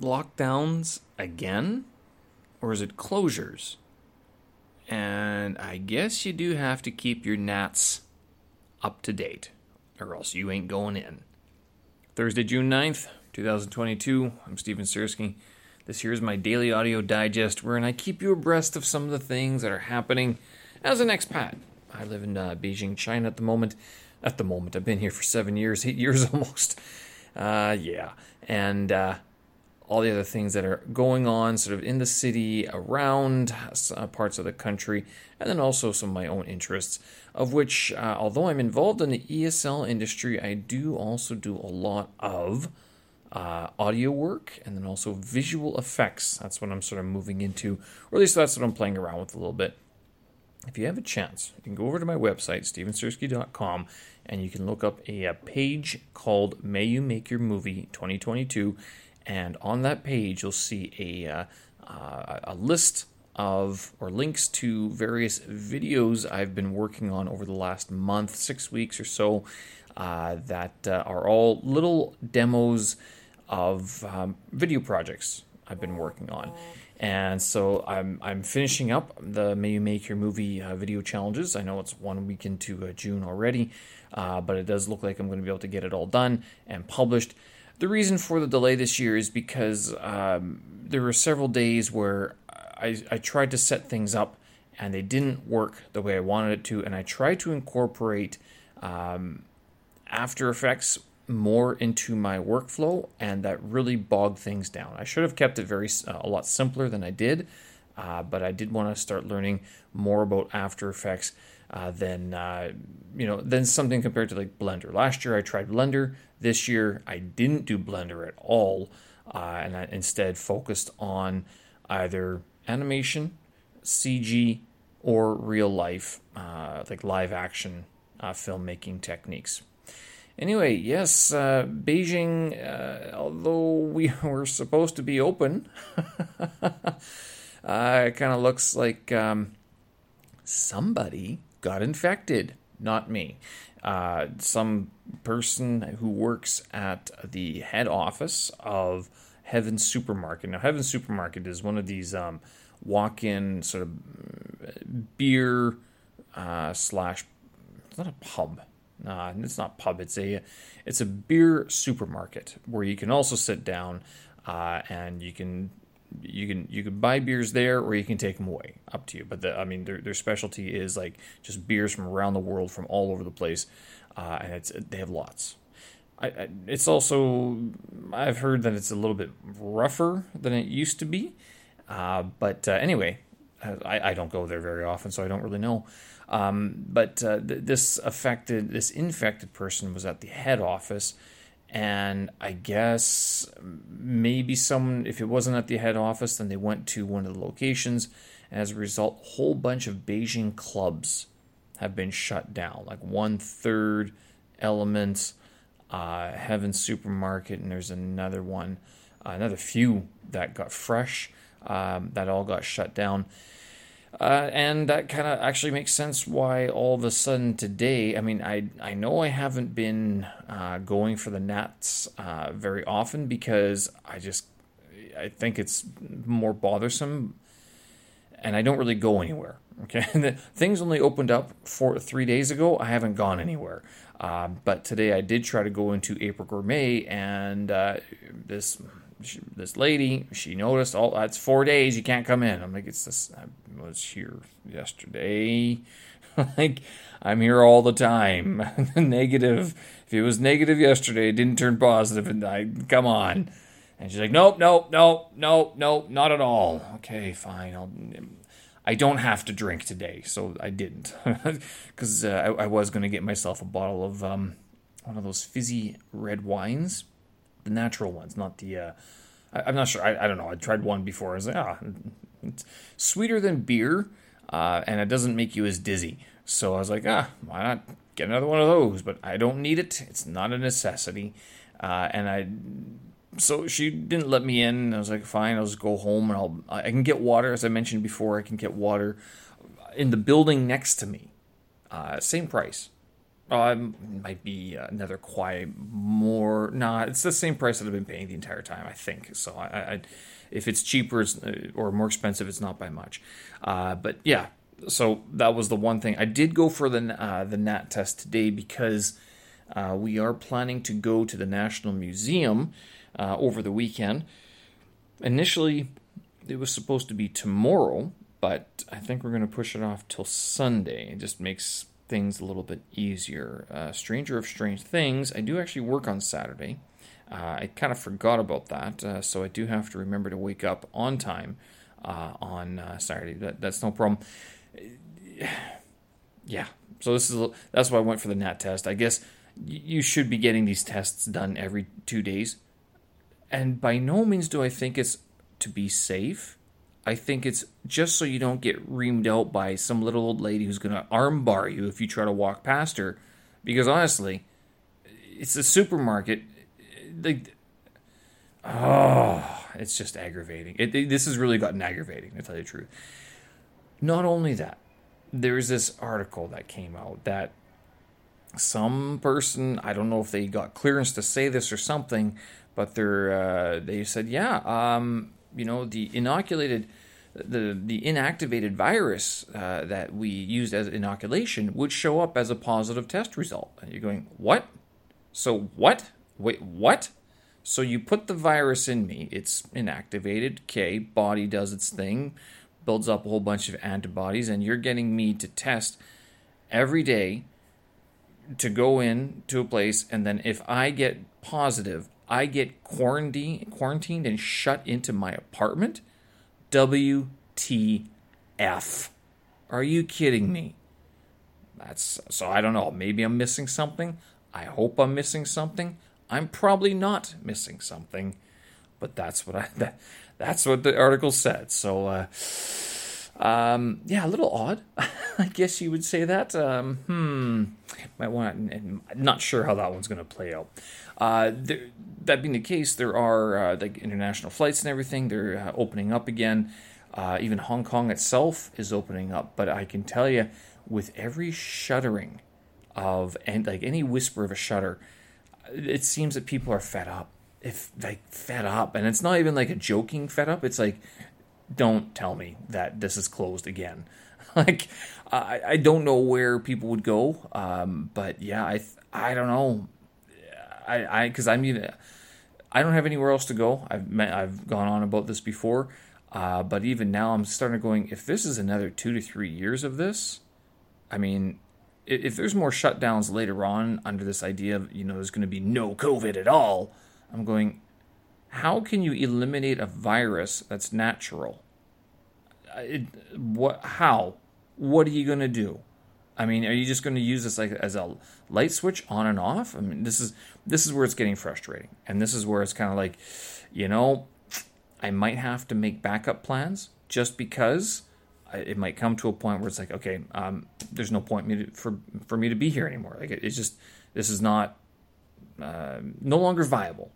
lockdowns again? Or is it closures? And I guess you do have to keep your nats up to date, or else you ain't going in. Thursday, June 9th, 2022. I'm Steven Sersky. This here is my daily audio digest wherein I keep you abreast of some of the things that are happening as an expat. I live in uh, Beijing, China at the moment. At the moment, I've been here for seven years, eight years almost. Uh, yeah. And uh, all the other things that are going on sort of in the city, around uh, parts of the country, and then also some of my own interests, of which, uh, although I'm involved in the ESL industry, I do also do a lot of uh, audio work and then also visual effects. That's what I'm sort of moving into, or at least that's what I'm playing around with a little bit. If you have a chance, you can go over to my website, stevensersky.com, and you can look up a, a page called May You Make Your Movie 2022 and on that page you'll see a uh, uh, a list of or links to various videos I've been working on over the last month, six weeks or so, uh, that uh, are all little demos of um, video projects I've been working on. And so I'm I'm finishing up the May You Make Your Movie uh, video challenges. I know it's one week into uh, June already, but it does look like I'm going to be able to get it all done and published. The reason for the delay this year is because um, there were several days where I, I tried to set things up and they didn't work the way I wanted it to, and I tried to incorporate um, After Effects more into my workflow, and that really bogged things down. I should have kept it very uh, a lot simpler than I did, uh, but I did want to start learning more about After Effects uh, than uh, you know than something compared to like Blender. Last year I tried Blender. This year I didn't do Blender at all, uh, and I instead focused on either animation, CG, or real life, uh, like live action uh, filmmaking techniques. Anyway, yes, uh, Beijing, although we were supposed to be open, it kind of looks like um, somebody got infected, not me. Uh, some person who works at the head office of Heaven Supermarket. Now, Heaven Supermarket is one of these um, walk-in sort of beer uh, slash. It's not a pub. Nah, it's not pub. It's a it's a beer supermarket where you can also sit down uh, and you can you can you can buy beers there or you can take them away. Up to you. But the, i mean their, their specialty is like just beers from around the world from all over the place. Uh, and it's they have lots. I, I, it's also i've heard that it's a little bit rougher than it used to be. Uh, but uh, anyway I, I don't go there very often so i don't really know. Um, but uh, th- this affected this infected person was at the head office and I guess maybe someone, if it wasn't at the head office, then they went to one of the locations. And as a result, a whole bunch of Beijing clubs have been shut down. Like one third Elements, uh, Heaven Supermarket, and there's another one, uh, another few that got fresh, um, that all got shut down. Uh, and that kind of actually makes sense why all of a sudden today, I mean, I, I know I haven't been uh, going for the Nats uh, very often because I just, I think it's more bothersome and I don't really go anywhere. Okay. Things only opened up for three days ago. I haven't gone anywhere. Uh, but today I did try to go into April Gourmet and uh, this she, this lady, she noticed, all that's four days, you can't come in. I'm like, it's this, I was here yesterday. like, I'm here all the time. negative. If it was negative yesterday, it didn't turn positive, and I, come on. And she's like, nope, nope, nope, nope, nope, not at all. Okay, fine. I'll, I don't have to drink today, so I didn't. Because uh, I, I, was going to get myself a bottle of um, one of those fizzy red wines the natural ones, not the. Uh, I, am not sure. I, I, don't know. I tried one before. I was like, ah, it's sweeter than beer, uh, and it doesn't make you as dizzy. So I was like, ah, why not get another one of those? But I don't need it. It's not a necessity. Uh, and I, so she didn't let me in. I was like, fine, I'll just go home and I'll. I can get water, as I mentioned before. I can get water in the building next to me, uh, same price. Uh, might be another quite more. Nah, it's the same price that I've been paying the entire time. I think so. I, I if it's cheaper or more expensive, it's not by much. Uh, but yeah, so that was the one thing. I did go for the uh, the NAT test today because uh, we are planning to go to the National Museum uh, over the weekend. Initially, it was supposed to be tomorrow, but I think we're going to push it off till Sunday. It just makes things a little bit easier. Uh, Stranger of Strange Things, I do actually work on Saturday. Uh, I kind of forgot about that, uh, so I do have to remember to wake up on time uh, on uh, Saturday. That, that's no problem. Yeah, so this is that's why I went for the NAT test. I guess you should be getting these tests done every two days, and by no means do I think it's to be safe. I think it's just so you don't get reamed out by some little old lady who's going to armbar you if you try to walk past her. Because honestly, it's a supermarket. Like, oh, it's just aggravating. It, it, this has really gotten aggravating, to tell you the truth. Not only that, there's this article that came out that some person, I don't know if they got clearance to say this or something, but they're, uh, they said, yeah, um, you know, the inoculated the the inactivated virus uh, that we used as inoculation would show up as a positive test result. And you're going, what? So what? Wait, what? So you put the virus in me. It's inactivated. Okay, body does its thing, builds up a whole bunch of antibodies, and you're getting me to test every day to go in to a place, and then if I get positive, I get quarantined, quarantined and shut into my apartment WTF. Are you kidding me? That's so I don't know. Maybe I'm missing something. I hope I'm missing something. I'm probably not missing something, but that's what I that, that's what the article said. So uh, um, yeah, a little odd. I guess you would say that. Um, hmm. Might want. Not sure how that one's going to play out. Uh, there, that being the case, there are uh, like international flights and everything. They're uh, opening up again. Uh, even Hong Kong itself is opening up. But I can tell you, with every shuttering of and like any whisper of a shutter, it seems that people are fed up. If like fed up, and it's not even like a joking fed up. It's like, don't tell me that this is closed again. like I, I don't know where people would go. Um, but yeah, I I don't know. I I because I'm even I don't have anywhere else to go. I've met, I've gone on about this before, uh, but even now I'm starting going. If this is another two to three years of this, I mean, if, if there's more shutdowns later on under this idea of you know there's going to be no COVID at all, I'm going. How can you eliminate a virus that's natural? It, what? How? What are you going to do? I mean, are you just going to use this like as a light switch on and off? I mean, this is this is where it's getting frustrating, and this is where it's kind of like, you know, I might have to make backup plans just because it might come to a point where it's like, okay, um, there's no point me to, for for me to be here anymore. Like it, it's just this is not uh, no longer viable.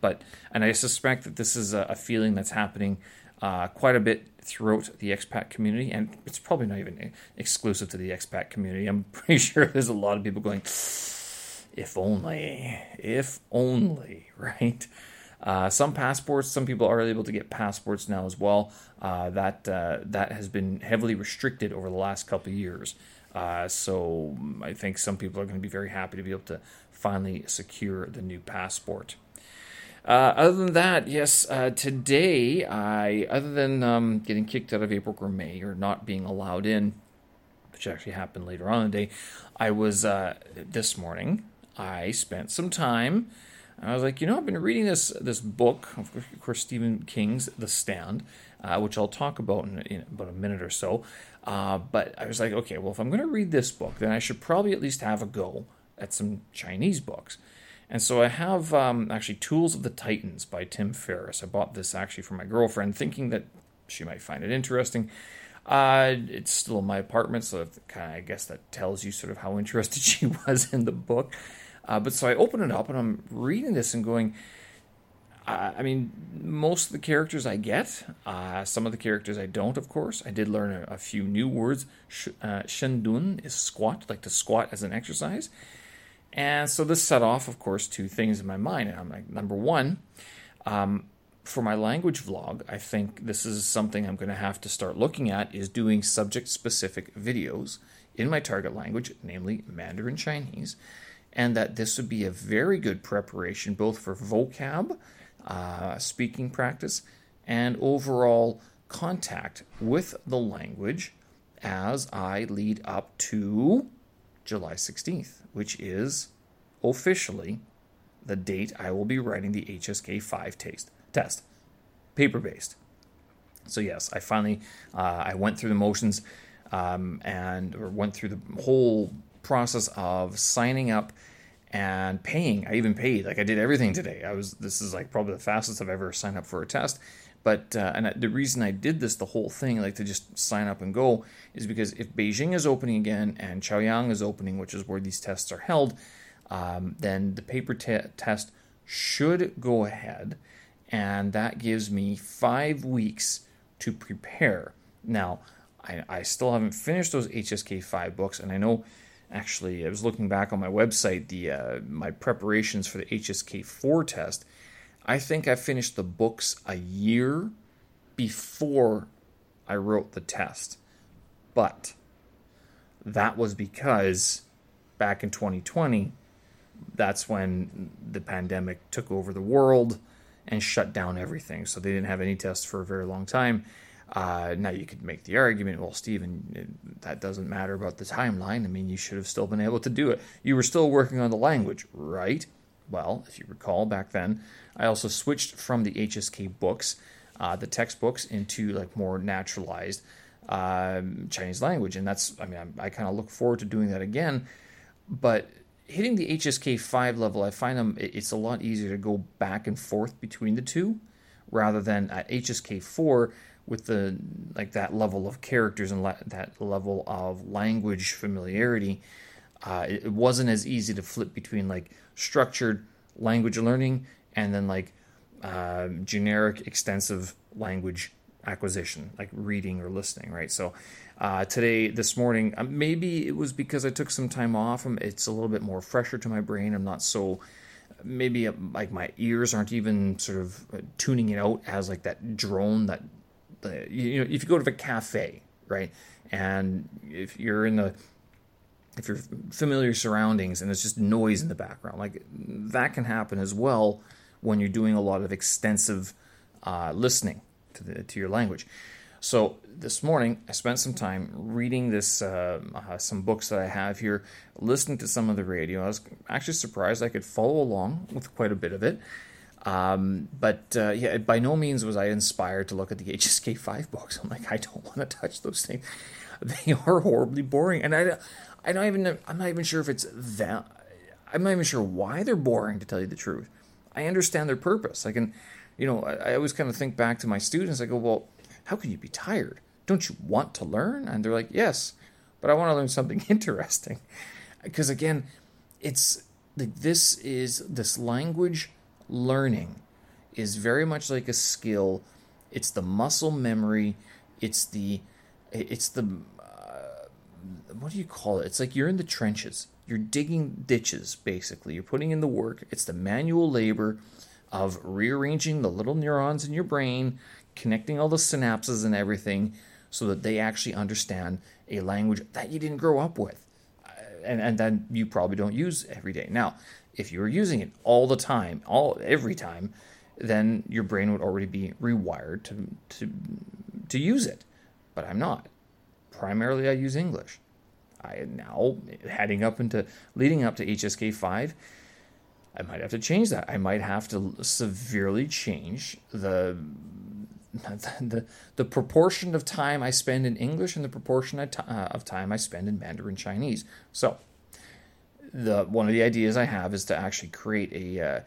But and I suspect that this is a, a feeling that's happening uh, quite a bit throughout the expat community, and it's probably not even exclusive to the expat community. I'm pretty sure there's a lot of people going, if only, if only, right? Uh, some passports, some people are able to get passports now as well. Uh, that uh, that has been heavily restricted over the last couple years. Uh, so I think some people are going to be very happy to be able to finally secure the new passport. Uh, other than that, yes, uh, today I, other than um, getting kicked out of April Gourmet or not being allowed in, which actually happened later on in the day, I was uh, this morning. I spent some time. I was like, you know, I've been reading this this book, of course, Stephen King's The Stand, uh, which I'll talk about in, in about a minute or so. Uh, but I was like, okay, well, if I'm going to read this book, then I should probably at least have a go at some Chinese books. And so I have um, actually Tools of the Titans by Tim Ferriss. I bought this actually for my girlfriend, thinking that she might find it interesting. Uh, it's still in my apartment, so kind of I guess that tells you sort of how interested she was in the book. Uh, but so I open it up and I'm reading this and going, Uh, I mean, most of the characters I get. Uh, some of the characters I don't, of course. I did learn a, a few new words. Sh- uh, shendun is squat, like to squat as an exercise. And so this set off, of course, two things in my mind. And I'm like, number one, um, for my language vlog, I think this is something I'm going to have to start looking at is doing subject specific videos in my target language, namely Mandarin Chinese, and that this would be a very good preparation both for vocab, uh, speaking practice, and overall contact with the language as I lead up to July 16th, which is officially the date I will be writing the HSK 5 taste, test, paper based. So, yes, I finally uh, I went through the motions um, and or went through the whole process of signing up and paying. I even paid. Like I did everything today. I was. This is like probably the fastest I've ever signed up for a test. But uh, and the reason I did this, the whole thing, like to just sign up and go, is because if Beijing is opening again and Chaoyang is opening, which is where these tests are held, um, then the paper te- test should go ahead, and that gives me five weeks to prepare. Now, I, I still haven't finished those HSK five books, and I know actually I was looking back on my website the uh, my preparations for the HSK four test I think I finished the books a year before I wrote the test. But that was because back in 2020, that's when the pandemic took over the world and shut down everything. So they didn't have any tests for a very long time. Uh, now you could make the argument, well, Stephen, that doesn't matter about the timeline. I mean, you should have still been able to do it. You were still working on the language, right? Well, if you recall back then, I also switched from the HSK books, uh, the textbooks, into like more naturalized um, Chinese language, and that's I mean I, I kind of look forward to doing that again. But hitting the HSK five level, I find them it's a lot easier to go back and forth between the two, rather than at HSK four with the like that level of characters and la- that level of language familiarity. Uh, it, it wasn't as easy to flip between like structured language learning and then like uh, generic extensive language acquisition, like reading or listening, right? So uh, today, this morning, uh, maybe it was because I took some time off. Um, it's a little bit more fresher to my brain. I'm not so maybe uh, like my ears aren't even sort of uh, tuning it out as like that drone that you know if you go to a cafe right and if you're in the if you're familiar surroundings and it's just noise in the background like that can happen as well when you're doing a lot of extensive uh, listening to, the, to your language. So this morning, I spent some time reading this uh, uh, some books that I have here, listening to some of the radio. I was actually surprised I could follow along with quite a bit of it. Um, but uh, yeah, by no means was I inspired to look at the HSK five books. I'm like, I don't want to touch those things. They are horribly boring, and I, I don't even. I'm not even sure if it's that. I'm not even sure why they're boring, to tell you the truth. I understand their purpose. I can, you know, I, I always kind of think back to my students. I go, well, how can you be tired? Don't you want to learn? And they're like, yes, but I want to learn something interesting. Because again, it's like this is this language learning is very much like a skill. It's the muscle memory. It's the, it's the, what do you call it? It's like you're in the trenches. You're digging ditches basically. You're putting in the work. It's the manual labor of rearranging the little neurons in your brain connecting all the synapses and everything so that they actually understand a language that you didn't grow up with uh, and and then you probably don't use every day. Now if you were using it all the time all every time then your brain would already be rewired to to to use it. But i'm not primarily i use english I now heading up into leading up to HSK five. I might have to change that. I might have to severely change the the the proportion of time I spend in English and the proportion of, t- uh, of time I spend in Mandarin Chinese. So, the one of the ideas I have is to actually create a. Uh,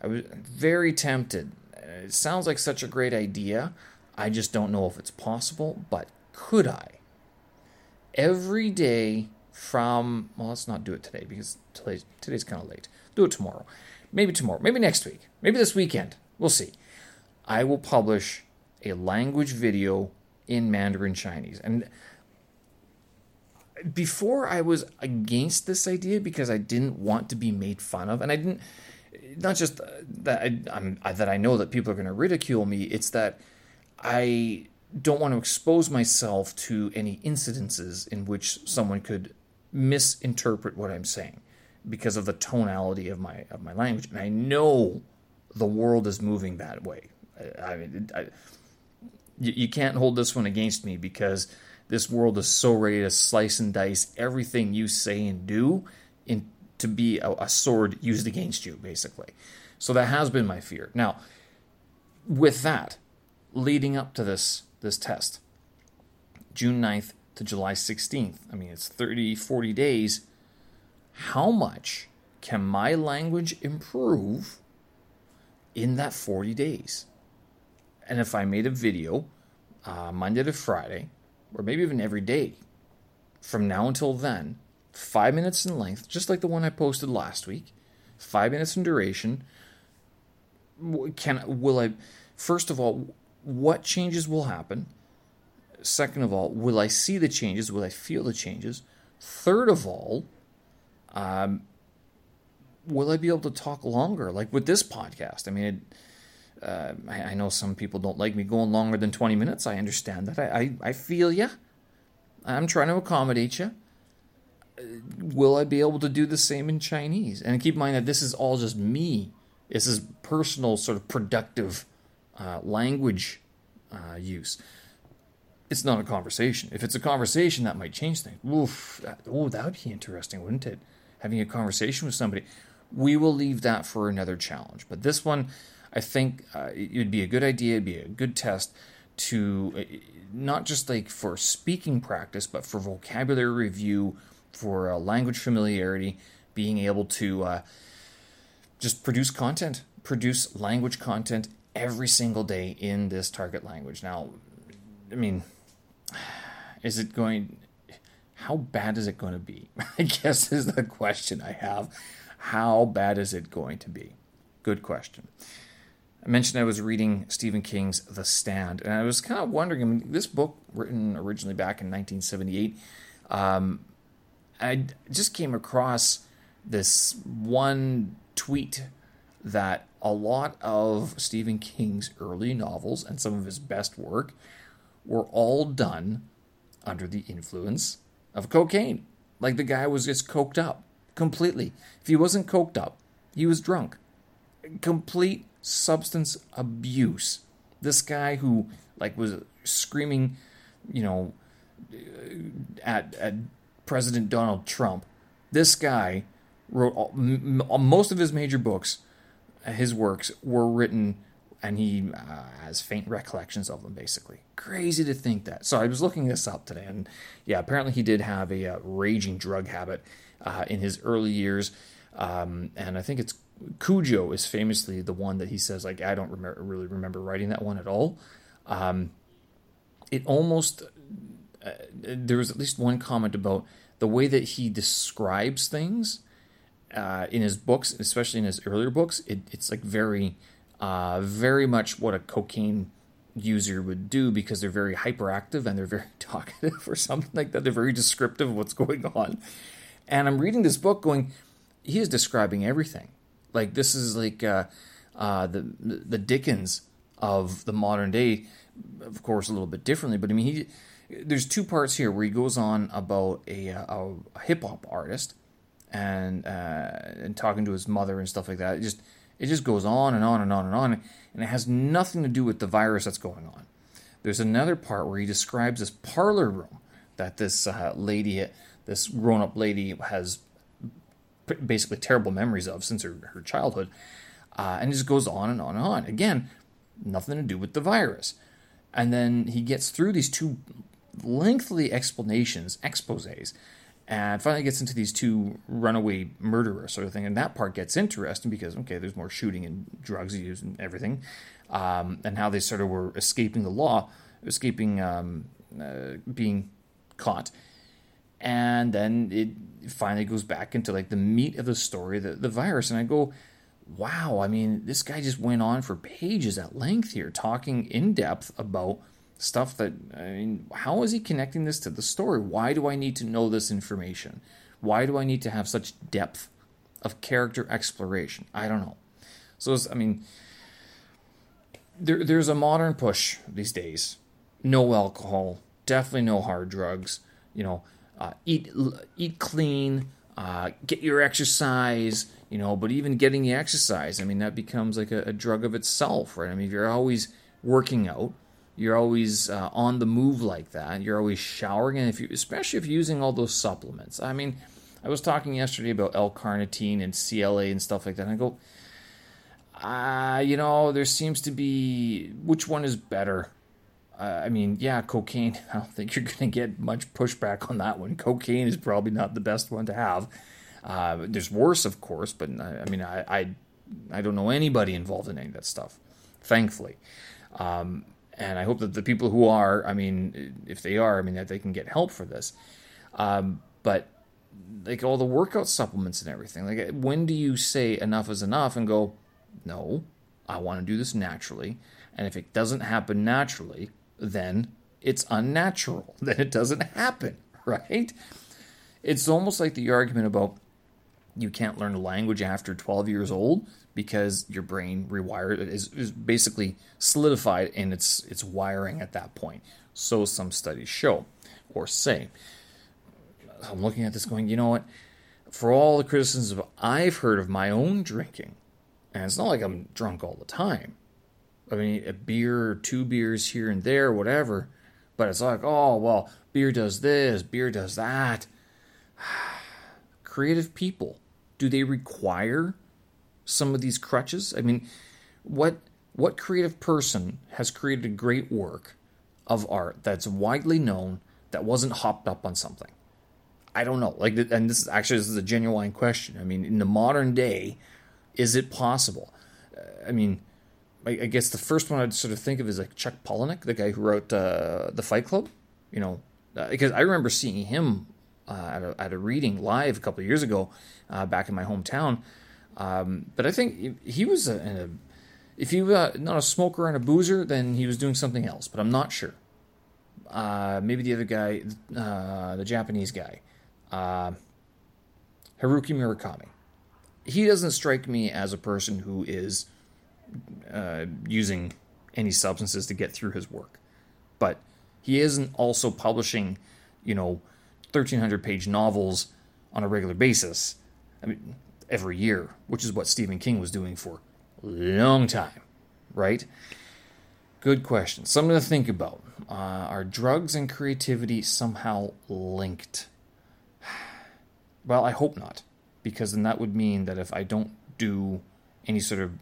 I was very tempted. It sounds like such a great idea. I just don't know if it's possible. But could I? Every day from well let's not do it today because today's, today's kind of late do it tomorrow maybe tomorrow maybe next week maybe this weekend We'll see. I will publish a language video in Mandarin Chinese. And before I was against this idea because I didn't want to be made fun of, and I didn't. Not just that I, I'm that I know that people are going to ridicule me. It's that I don't want to expose myself to any incidences in which someone could misinterpret what I'm saying because of the tonality of my of my language. And I know the world is moving that way. I, mean, I, you, you can't hold this one against me because this world is so ready to slice and dice everything you say and do in to be a, a sword used against you, basically. So that has been my fear. Now, with that, leading up to this this test, June 9th to July 16th, I mean, it's 30, 40 days. How much can my language improve in that 40 days? And if I made a video uh, Monday to Friday, or maybe even every day from now until then, five minutes in length, just like the one I posted last week, five minutes in duration. Can will I? First of all, what changes will happen? Second of all, will I see the changes? Will I feel the changes? Third of all, um, will I be able to talk longer? Like with this podcast, I mean. It, uh, I, I, know some people don't like me going longer than 20 minutes. I understand that. I, I, I feel you. I'm trying to accommodate you. Uh, will I be able to do the same in Chinese? And keep in mind that this is all just me. This is personal, sort of productive uh, language uh, use. It's not a conversation. If it's a conversation, that might change things. Oof, that, oh, that would be interesting, wouldn't it? Having a conversation with somebody. We will leave that for another challenge. But this one, I think uh, it would be a good idea, it'd be a good test to uh, not just like for speaking practice, but for vocabulary review, for uh, language familiarity, being able to just produce content, produce language content every single day in this target language. Now, I mean, is it going? How bad is it going to be? I guess is the question I have. How bad is it going to be? Good question. I mentioned I was reading Stephen King's The Stand, and I was kind of wondering. I mean, this book, written originally back in 1978, um, I just came across this one tweet that a lot of Stephen King's early novels and some of his best work were all done under the influence of cocaine. Like the guy was just coked up completely. If he wasn't coked up, he was drunk. Complete substance abuse. This guy who like was screaming, you know, at at President Donald Trump. This guy wrote all, m- most of his major books. His works were written, and he uh, has faint recollections of them. Basically, crazy to think that. So I was looking this up today, and yeah, apparently he did have a uh, raging drug habit uh, in his early years, um, and I think it's Cujo is famously the one that he says like I don't remember, really remember writing that one at all. Um, it almost uh, there was at least one comment about the way that he describes things uh, in his books, especially in his earlier books. It, it's like very, uh, very much what a cocaine user would do because they're very hyperactive and they're very talkative or something like that. They're very descriptive of what's going on. And I'm reading this book going, he is describing everything. Like this is like uh, uh, the the Dickens of the modern day, of course, a little bit differently. But I mean, he there's two parts here where he goes on about a, a, a hip hop artist and uh, and talking to his mother and stuff like that. It just it just goes on and on and on and on, and it has nothing to do with the virus that's going on. There's another part where he describes this parlor room that this uh, lady, this grown up lady, has basically terrible memories of since her, her childhood. Uh, and just goes on and on and on. Again, nothing to do with the virus. And then he gets through these two lengthy explanations, exposes, and finally gets into these two runaway murderers sort of thing. And that part gets interesting because, okay, there's more shooting and drugs used and everything, um, and how they sort of were escaping the law, escaping um, uh, being caught and then it finally goes back into like the meat of the story, the, the virus. And I go, wow, I mean, this guy just went on for pages at length here, talking in depth about stuff that, I mean, how is he connecting this to the story? Why do I need to know this information? Why do I need to have such depth of character exploration? I don't know. So, I mean, there, there's a modern push these days. No alcohol, definitely no hard drugs. You know, uh, eat eat clean, uh, get your exercise. You know, but even getting the exercise, I mean, that becomes like a, a drug of itself, right? I mean, if you're always working out, you're always uh, on the move like that. You're always showering, and if you, especially if you're using all those supplements. I mean, I was talking yesterday about L-carnitine and CLA and stuff like that. And I go, uh, you know, there seems to be which one is better. Uh, I mean, yeah, cocaine. I don't think you're going to get much pushback on that one. Cocaine is probably not the best one to have. Uh, there's worse, of course, but I, I mean, I, I, I don't know anybody involved in any of that stuff, thankfully. Um, and I hope that the people who are, I mean, if they are, I mean, that they can get help for this. Um, but like all the workout supplements and everything, like when do you say enough is enough and go, no, I want to do this naturally. And if it doesn't happen naturally, then it's unnatural. Then it doesn't happen, right? It's almost like the argument about you can't learn a language after 12 years old because your brain rewired is, is basically solidified in its its wiring at that point. So some studies show or say. I'm looking at this going, you know what? For all the criticisms I've heard of my own drinking, and it's not like I'm drunk all the time. I mean, a beer, two beers here and there, whatever. But it's like, oh, well, beer does this, beer does that. Creative people, do they require some of these crutches? I mean, what what creative person has created a great work of art that's widely known that wasn't hopped up on something? I don't know. Like, and this is actually this is a genuine question. I mean, in the modern day, is it possible? I mean, I, I, guess the first one I'd sort of think of is like Chuck Palahniuk, the guy who wrote uh, the Fight Club. You know, uh, because I remember seeing him uh, at, a, at a reading live a couple years ago, uh, back in my hometown. Um, but I think he was a, a if he was not a smoker and a boozer, then he was doing something else. But I'm not sure. Uh, maybe the other guy, uh, the Japanese guy, Haruki Murakami he doesn't strike me as a person who is uh, using any substances to get through his work. But he isn't also publishing, you know, 1,300 page novels on a regular basis. I mean, every year, which is what Stephen King was doing for a long time, right? Good question. Something to think about. Uh, are drugs and creativity somehow linked? Well, I hope not because then that would mean that if I don't do any sort of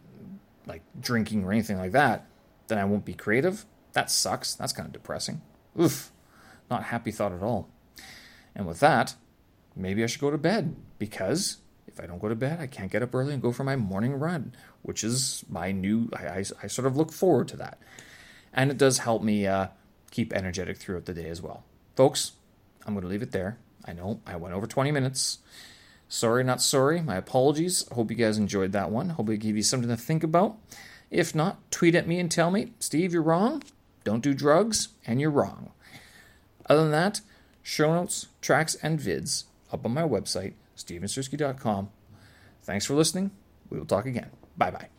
like drinking or anything like that, then I won't be creative. That sucks. That's kind of depressing. Oof. Not happy thought at all. And with that, maybe I should go to bed because if I don't go to bed, I can't get up early and go for my morning run, which is my new, I, I, I sort of look forward to that. And it does help me uh, keep energetic throughout the day as well. Folks, I'm going to leave it there. I know I went over 20 minutes. Sorry, not sorry. My apologies. Hope you guys enjoyed that one. Hope it gave you something to think about. If not, tweet at me and tell me, Steve, you're wrong. Don't do drugs, and you're wrong. Other than that, show notes, tracks, and vids up on my website, stevensersky.com. Thanks for listening. We will talk again. Bye bye.